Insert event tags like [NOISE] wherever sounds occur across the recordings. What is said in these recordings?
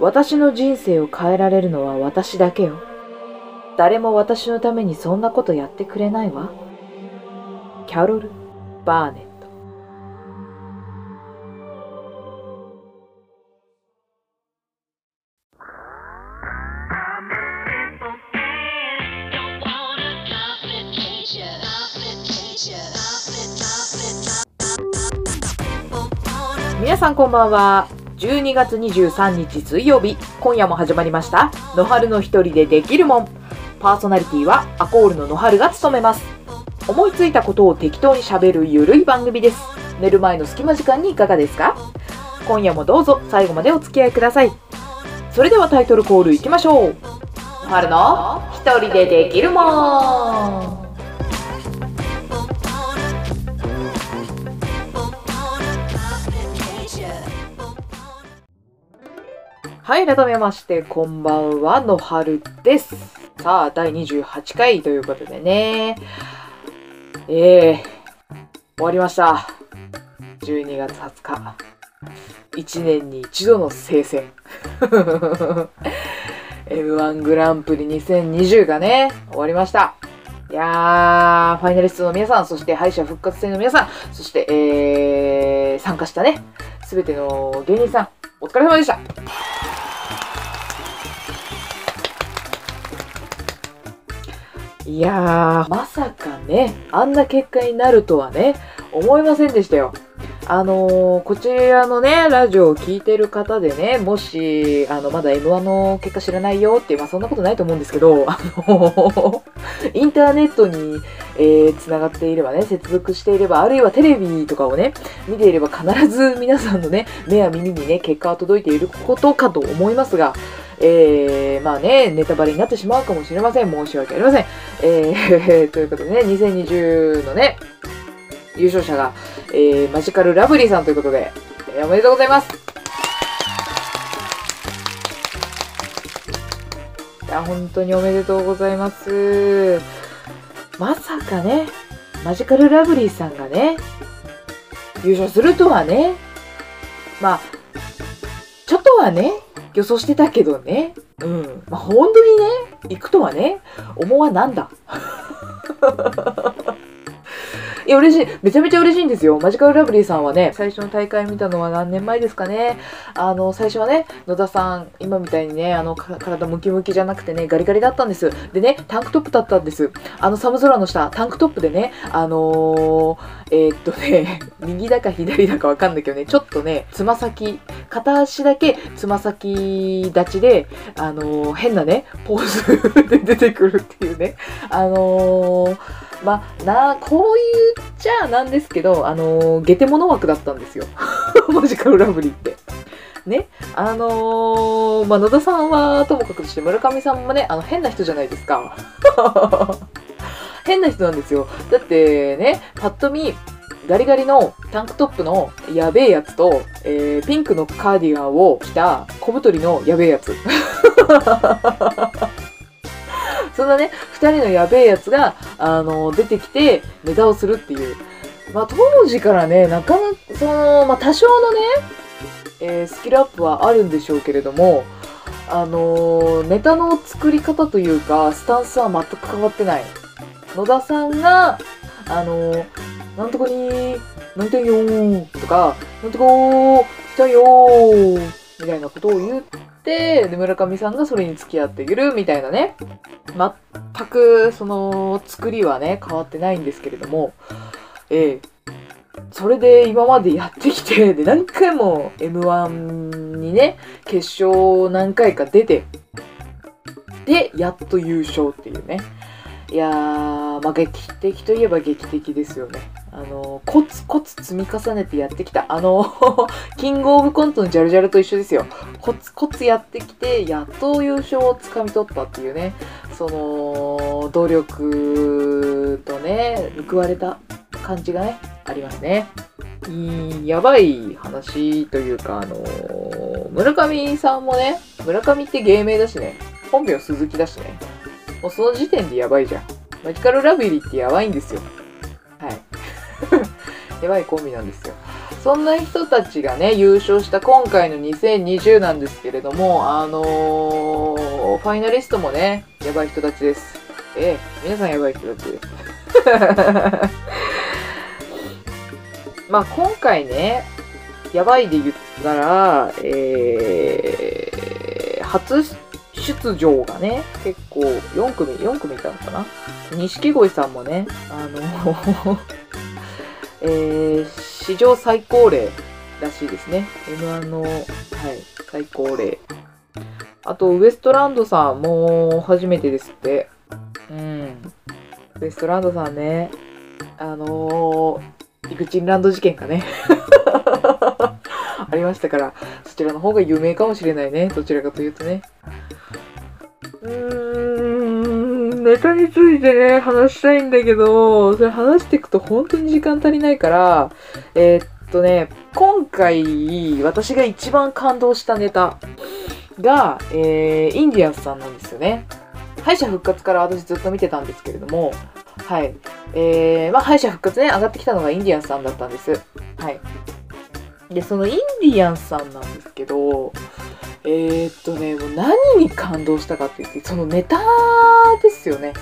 私の人生を変えられるのは私だけよ。誰も私のためにそんなことやってくれないわ。キャロル・バーネット。皆さんこんばんは。12月23日水曜日、今夜も始まりました。野春の一人でできるもん。パーソナリティはアコールの野春が務めます。思いついたことを適当に喋るゆるい番組です。寝る前の隙間時間にいかがですか？今夜もどうぞ最後までお付き合いください。それではタイトルコールいきましょう。野春の一人でできるもん。はい、改めまして、こんばんは、のはるです。さあ、第28回ということでね。えー、終わりました。12月20日。1年に一度の聖戦。[LAUGHS] M1 グランプリ2020がね、終わりました。いやー、ファイナリストの皆さん、そして敗者復活戦の皆さん、そして、えー、参加したね、すべての芸人さん、お疲れ様でした。いやー、まさかね、あんな結果になるとはね、思いませんでしたよ。あのー、こちらのね、ラジオを聞いてる方でね、もし、あの、まだ M1 の結果知らないよっていう、まあそんなことないと思うんですけど、[LAUGHS] あのインターネットに、えー、繋がっていればね、接続していれば、あるいはテレビとかをね、見ていれば必ず皆さんのね、目や耳にね、結果は届いていることかと思いますが、えー、まあね、ネタバレになってしまうかもしれません。申し訳ありません。えー、[LAUGHS] ということでね、2020のね、優勝者が、えー、マジカルラブリーさんということで、えー、おめでとうございます。いや、本当におめでとうございます。まさかね、マジカルラブリーさんがね、優勝するとはね、まあ、ちょっとはね、予想してたけどね。うん。まあ、本当にね、行くとはね、思わなんだ。いや、嬉しい。めちゃめちゃ嬉しいんですよ。マジカルラブリーさんはね、最初の大会見たのは何年前ですかね。あの、最初はね、野田さん、今みたいにね、あの、体ムキムキじゃなくてね、ガリガリだったんです。でね、タンクトップだったんです。あの、寒空の下、タンクトップでね、あのー、えー、っとね、[LAUGHS] 右だか左だかわかんないけどね、ちょっとね、つま先、片足だけつま先立ちで、あのー変なね、ポーズ [LAUGHS] で出てくるっていうね、あのーまあ、な、こう言っちゃなんですけど、あのゲテモノ枠だったんですよ。[LAUGHS] マジカルラブリーって。ね、あのーまあ、野田さんはともかくとして村上さんもね、あの、変な人じゃないですか。[LAUGHS] 変な人なんですよ。だってね、パッと見、ガリガリのタンクトップのやべえやつと、えー、ピンクのカーディガンを着た小太りのやべえやつ。[LAUGHS] そんなね、二人のやべえやつが、あの、出てきてネタをするっていう。まあ当時からね、なかなか、その、まあ多少のね、えースキルアップはあるんでしょうけれども、あのネタの作り方というか、スタンスは全く変わってない。野田さんが、あのなんとかに、なんてよーとか、なんとかー、来たよーみたいなことを言って、で、村上さんがそれに付き合っているみたいなね。全く、その、作りはね、変わってないんですけれども、ええそれで今までやってきて、で、何回も M1 にね、決勝何回か出て、で、やっと優勝っていうね。いやー、まあ、劇的といえば劇的ですよね。あの、コツコツ積み重ねてやってきた。あの、[LAUGHS] キングオブコントのジャルジャルと一緒ですよ。コツコツやってきて、やっと優勝をつかみ取ったっていうね。その、努力とね、報われた感じがね、ありますね。やばい話というか、あの村上さんもね、村上って芸名だしね、本名鈴木だしね、もうその時点でやばいじゃん。マジカルラビリーってやばいんですよ。やばいコンビなんですよ。そんな人たちがね、優勝した今回の2020なんですけれども、あのー、ファイナリストもね、やばい人たちです。ええ、皆さんやばい人たちです。[LAUGHS] まあ今回ね、やばいで言ったら、えー、初出場がね、結構4組、4組いたのかな？錦鯉さんもね、あのえー、史上最高齢らしいですね。M1 の、はい、最高齢。あと、ウエストランドさんも初めてですって。うん。ウエストランドさんね、あのー、イグチンランド事件かね。[LAUGHS] ありましたから、そちらの方が有名かもしれないね。どちらかというとね。ネタについてね、話したいんだけど、それ話していくと本当に時間足りないから、えー、っとね、今回、私が一番感動したネタが、えー、インディアンスさんなんですよね。敗者復活から私ずっと見てたんですけれども、はい。えー、まあ、敗者復活ね、上がってきたのがインディアンスさんだったんです。はい。で、そのインディアンスさんなんですけど、えー、っとね、もう何に感動したかって言って、そのネタですよね。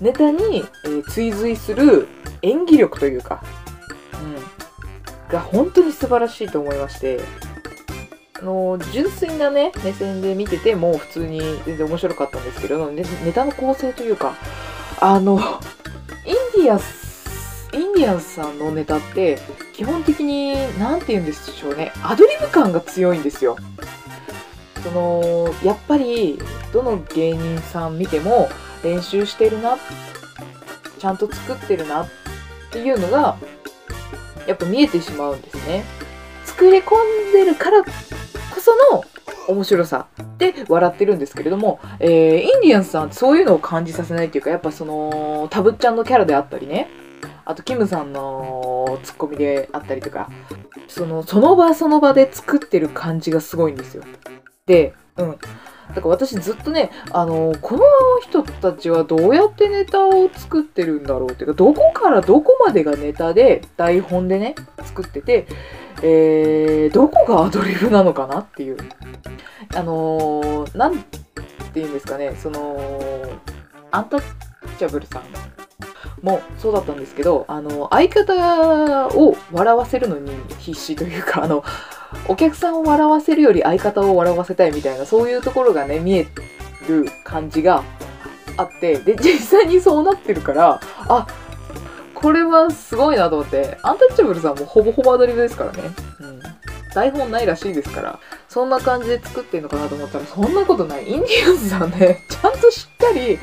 ネタに、えー、追随する演技力というか、うん、が本当に素晴らしいと思いまして、あの純粋なね、目線で見てても普通に全然面白かったんですけど、ネネタの構成というか、あの、インディアンス、インディアンスさんのネタって、基本的に、なんて言うんでしょうね、アドリブ感が強いんですよ。そのやっぱりどの芸人さん見ても練習してるなちゃんと作ってるなっていうのがやっぱ見えてしまうんですね。作り込んでるからこその面白さ。で笑ってるんですけれども、えー、インディアンスさんそういうのを感じさせないっていうかやっぱそのたぶっちゃんのキャラであったりね。あとキムさんのツッコミであったりとかそのその場その場で作ってる感じがすごいんですよ、うん。だから私ずっとね、あのこの人たちはどうやってネタを作ってるんだろうっていうか、どこからどこまでがネタで、台本でね、作ってて、えー、どこがアドリブなのかなっていう。あのー、なんて言うんですかね、その、アンタッチャブルさんもそうだったんですけど、あの、相方を笑わせるのに必死というか、あの、お客さんを笑わせるより相方を笑わせたいみたいな、そういうところがね、見える感じがあって、で、実際にそうなってるから、あ、これはすごいなと思って、アンタッチャブルさんもほぼほぼアドリブですからね。うん。台本ないらしいですから、そんな感じで作ってんのかなと思ったら、そんなことない。インディアンスさんね、ちゃんとしっかり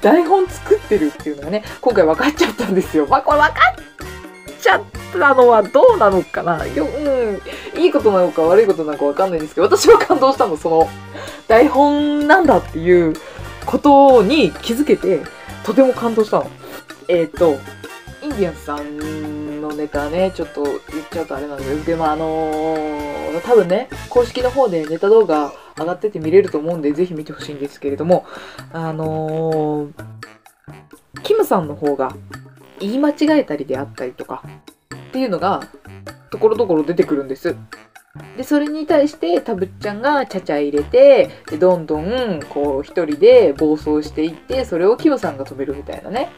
台本作ってるっていうのがね、今回分かっちゃったんですよ。まあ、これ分かっちゃったのはどうなのかなよ、うん、いいことなのか悪いことなのか分かんないんですけど、私は感動したの、その、台本なんだっていうことに気づけて、とても感動したの。えっ、ー、と、インディアンスさんネタね、ちょっと言っちゃうとあれなんですけど、まあ、あのー、多分ね、公式の方でネタ動画上がってて見れると思うんで、ぜひ見てほしいんですけれども、あのー、キムさんの方が言い間違えたりであったりとかっていうのが、ところどころ出てくるんです。で、それに対して、たぶっちゃんがちゃちゃ入れて、で、どんどん、こう、一人で暴走していって、それをキムさんが止めるみたいなね、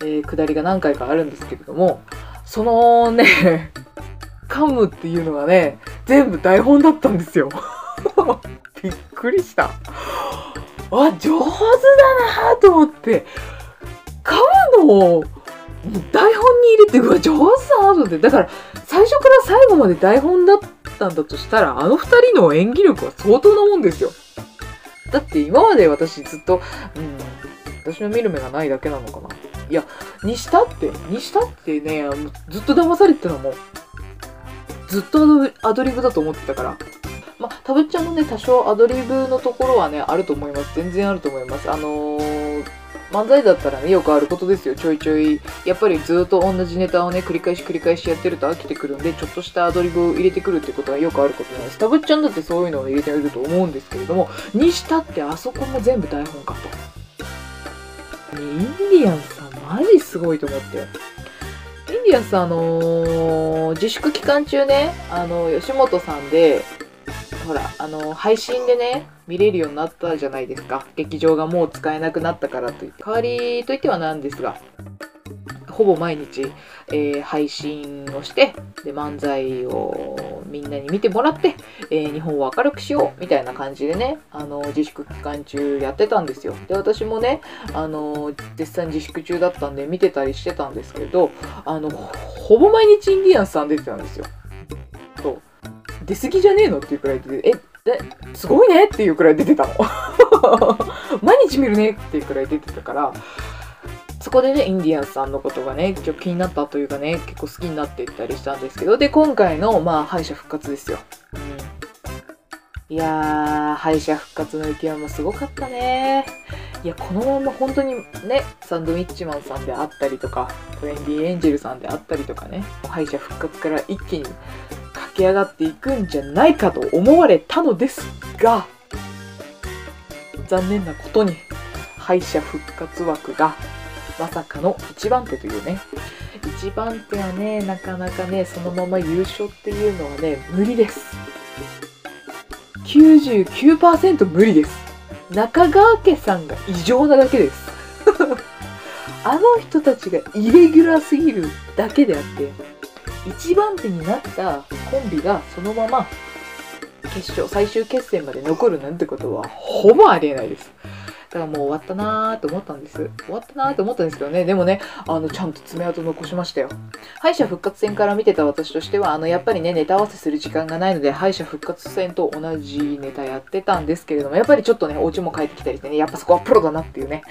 えー、下りが何回かあるんですけれども、そのね、[LAUGHS] 噛むっていうのがね、全部台本だったんですよ。[LAUGHS] びっくりした。あ、上手だなと思って、噛むのを台本に入れて、うわ、上手だなと思って。だから、最初から最後まで台本だったんだとしたら、あの二人の演技力は相当なもんですよ。だって今まで私ずっと、うん、私の見る目がないだけなのかな。いや、にしたって、にしたってね、ずっと騙されてたのも、ずっとアドリブだと思ってたから。まあ、たぶっちゃんもね、多少アドリブのところはね、あると思います。全然あると思います。あのー、漫才だったらね、よくあることですよ。ちょいちょい。やっぱりずっと同じネタをね、繰り返し繰り返しやってると飽きてくるんで、ちょっとしたアドリブを入れてくるってことはよくあることなんです。たぶっちゃんだってそういうのを入れてると思うんですけれども、にしたってあそこも全部台本かと。インディアンさんマジすごいと思って。インディアンスあのー自粛期間中ね、あの、吉本さんで、ほら、あの、配信でね、見れるようになったじゃないですか。劇場がもう使えなくなったからといって。代わりといってはなんですが、ほぼ毎日、えー配信をして、で、漫才をみんなに見てもらって、えー日本を明るくしようみたいな感じでね、あの、自粛期間中やってたんですよ。で、私もね、あの、絶賛自粛中だったんで見てたりしてたんですけど、あの、ほぼ毎日インディアンスさん出てたんですよ。そう。出過ぎじゃねえのっていうくらいで、え、ですごいねっていうくらい出てたの。[LAUGHS] 毎日見るねっていうくらい出てたから、そこでね、インディアンスさんのことがね、ちょっと気になったというかね、結構好きになっていったりしたんですけど、で、今回の、まあ、敗者復活ですよ。うん。いやー、敗者復活の勢いもすごかったね。いや、このまま本当にね、サンドウィッチマンさんであったりとか、トレンディエンジェルさんであったりとかね、敗者復活から一気に駆け上がっていくんじゃないかと思われたのですが、残念なことに、敗者復活枠がまさかの一番手というね。一番手はね、なかなかね、そのまま優勝っていうのはね、無理です。99%無理です。中川家さんが異常なだけです。[LAUGHS] あの人たちがイレギュラーすぎるだけであって、一番手になったコンビがそのまま決勝、最終決戦まで残るなんてことはほぼありえないです。からもう終わったなーと思ったんです。終わったなーと思ったんですけどね。でもね、あの、ちゃんと爪痕残しましたよ。敗者復活戦から見てた私としては、あの、やっぱりね、ネタ合わせする時間がないので、敗者復活戦と同じネタやってたんですけれども、やっぱりちょっとね、お家も帰ってきたりしてね、やっぱそこはプロだなっていうね。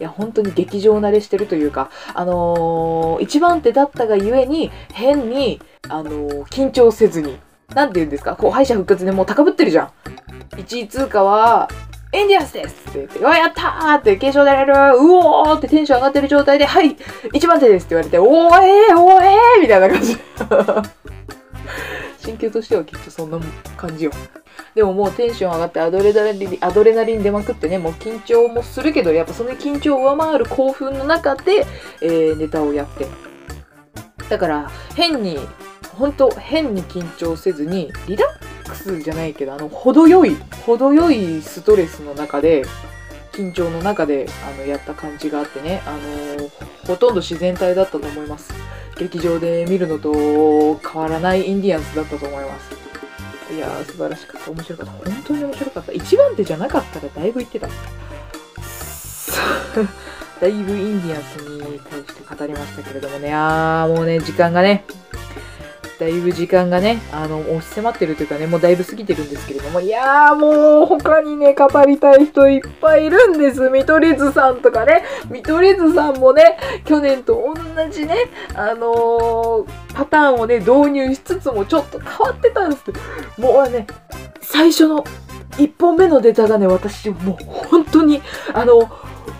いや、本当に劇場慣れしてるというか、あのー一番手だったがゆえに、変に、あのー緊張せずに、なんて言うんですか、こう、敗者復活でもう高ぶってるじゃん。1位通過は、インディアスですって言って、うわ、やったーって、継承出れるうおーってテンション上がってる状態で、はい一番手ですって言われて、おーえーおーえーみたいな感じ。心境としてはきっとそんな感じよ。でももうテンション上がってアドレナリン、アドレナリン出まくってね、もう緊張もするけど、やっぱその緊張を上回る興奮の中で、えーネタをやって。だから、変に、本当変に緊張せずに、リラックスじゃないけど、あの、程よい、程よいストレスの中で、緊張の中で、あの、やった感じがあってね、あのほとんど自然体だったと思います。劇場で見るのと変わらないインディアンスだったと思います。いやー、素晴らしかった。面白かった。本当に面白かった。一番手じゃなかったらだいぶ言ってた。[LAUGHS] だいぶインディアンスに対して語りましたけれどもね、あー、もうね、時間がね、だいぶ時間がね、あの、押し迫ってるというかね、もうだいぶ過ぎてるんですけれども、いやーもう他にね、語りたい人いっぱいいるんです。見取り図さんとかね、見取り図さんもね、去年と同じね、あのーパターンをね、導入しつつもちょっと変わってたんです。もうね、最初の1本目のネタがね、私もう本当に、あの、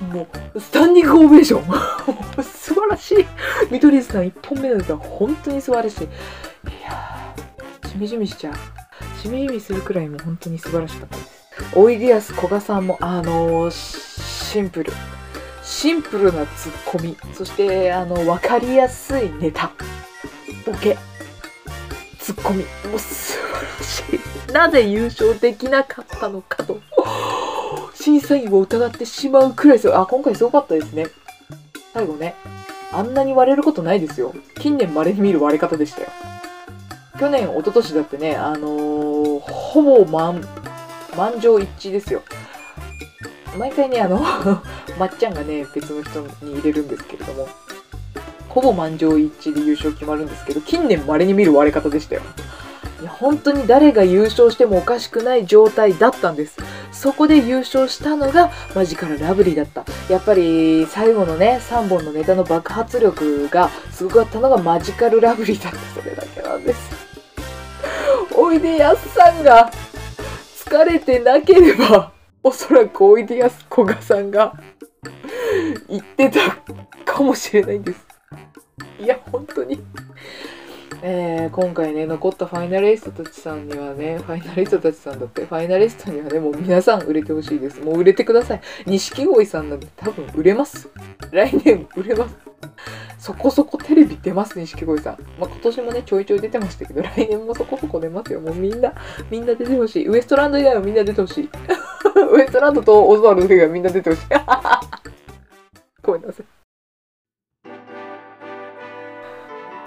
もう、スタンディングオベーション。[LAUGHS] 素晴らしい。見取り図さん1本目のネタ本当に素晴らしい。いやー、しみじみしちゃう。しみじみするくらいもう本当に素晴らしかったです。おいでやすこがさんも、あのーシンプル。シンプルなツッコミ。そして、あの、わかりやすいネタ。ボケ。ツッコミ。もう素晴らしい。なぜ優勝できなかったのかと。審査員を疑ってしまうくらいですよ。あ、今回すごかったですね。最後ね。あんなに割れることないですよ。近年稀に見る割れ方でしたよ。去年、一昨年だってね、あのーほぼ満、満場一致ですよ。毎回ね、あの、[LAUGHS] まっちゃんがね、別の人に入れるんですけれども、ほぼ満場一致で優勝決まるんですけど、近年稀に見る割れ方でしたよ。いや、本当に誰が優勝してもおかしくない状態だったんです。そこで優勝したのがマジカルラブリーだった。やっぱり最後のね、3本のネタの爆発力がすごかったのがマジカルラブリーだった。それだけなんです。[LAUGHS] おいでやすさんが疲れてなければ、おそらくおいでやすこがさんが言ってたかもしれないんです。いや、本当に。えー、今回ね残ったファイナリストたちさんにはねファイナリストたちさんだってファイナリストにはねもう皆さん売れてほしいです。もう売れてください。錦鯉さんなんて多分売れます。来年売れます。そこそこテレビ出ます錦鯉さん、まあ、今年もねちょいちょい出てましたけど来年もそこそこ出ますよ。もうみんなみんな出てほしい。ウエストランド以外はみんな出てほしい。ウエストランドとオズワルド以外はみんな出てほしい。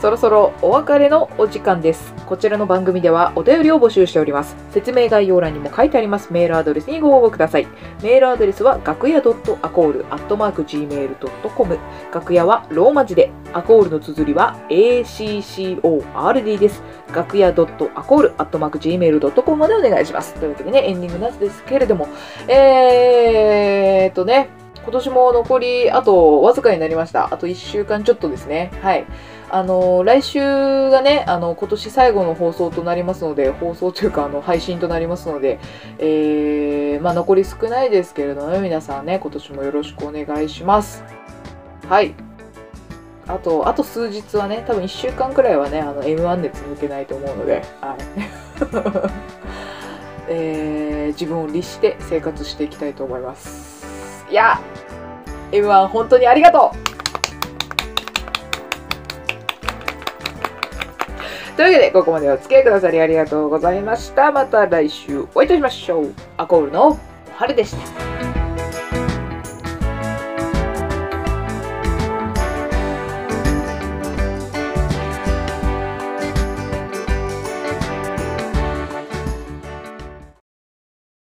そろそろお別れのお時間です。こちらの番組ではお便りを募集しております。説明概要欄にも書いてありますメールアドレスにご応募ください。メールアドレスは楽屋 .acol.gmail.com 楽屋はローマ字で、アコールの綴りは ACCORD です。楽屋 .acol.gmail.com までお願いします。というわけでね、エンディングなんですけれども、えーっとね、今年も残りあとわずかになりました。あと1週間ちょっとですね。はい。あの来週がねあの今年最後の放送となりますので放送というかあの配信となりますので、えーまあ、残り少ないですけれども、皆さんね今年もよろしくお願いします。はい。あとあと数日はね多分1週間くらいはねあの M1 熱抜けないと思うので、はい。[LAUGHS] えー自分を律して生活していきたいと思います。いや M1 本当にありがとう！というわけで、ここまでお付き合いくださりありがとうございました。また来週お会いいたしましょう。アコールの春でした。